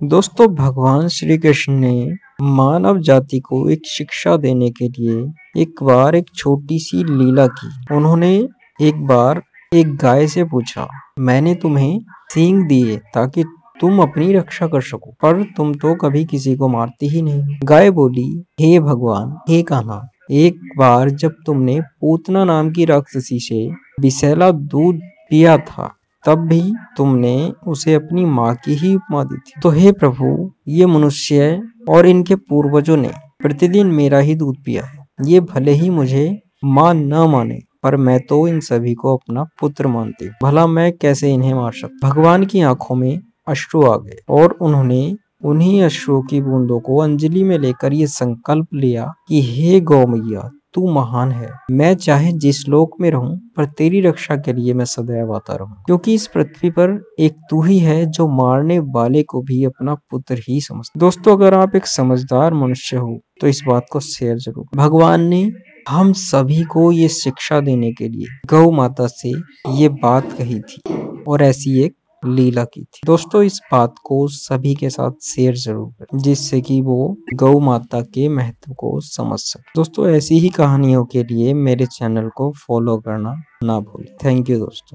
दोस्तों, भगवान श्री कृष्ण ने मानव जाति को एक शिक्षा देने के लिए एक बार एक छोटी सी लीला की। उन्होंने एक बार एक गाय से पूछा, मैंने तुम्हें सींग दिए ताकि तुम अपनी रक्षा कर सको, पर तुम तो कभी किसी को मारती ही नहीं। गाय बोली, हे भगवान, हे कान्हा, एक बार जब तुमने पूतना नाम की राक्षसी से विषैला दूध पिया था तब भी तुमने उसे अपनी माँ की ही उपमा दी थी। तो हे प्रभु, ये मनुष्य और इनके पूर्वजों ने प्रतिदिन मेरा ही दूध पिया है। ये भले ही मुझे माँ न माने, पर मैं तो इन सभी को अपना पुत्र मानती हूँ। भला मैं कैसे इन्हें मार सकता? भगवान की आँखों में अश्रु आ गए और उन्होंने उन्हीं अश्रुओं की बूंदों को अंजलि में लेकर ये संकल्प लिया कि हे गौ मैया तू महान है। मैं चाहे जिस लोक में रहूँ, पर तेरी रक्षा के लिए मैं सदैव आता रहूँ। क्योंकि इस पृथ्वी पर एक तू ही है, जो मारने वाले को भी अपना पुत्र ही समझता दोस्तों, अगर आप एक समझदार मनुष्य हो तो इस बात को शेयर ज़रूर भगवान ने हम सभी को ये शिक्षा देने के लिए गौ माता से ये बात कही थी। और ऐसी एक लीला की थी। दोस्तों, इस बात को सभी के साथ शेयर ज़रूर करें, जिससे कि वो गौ माता के महत्व को समझ सके। दोस्तों, ऐसी ही कहानियों के लिए मेरे चैनल को फॉलो करना ना भूलें। थैंक यू दोस्तों।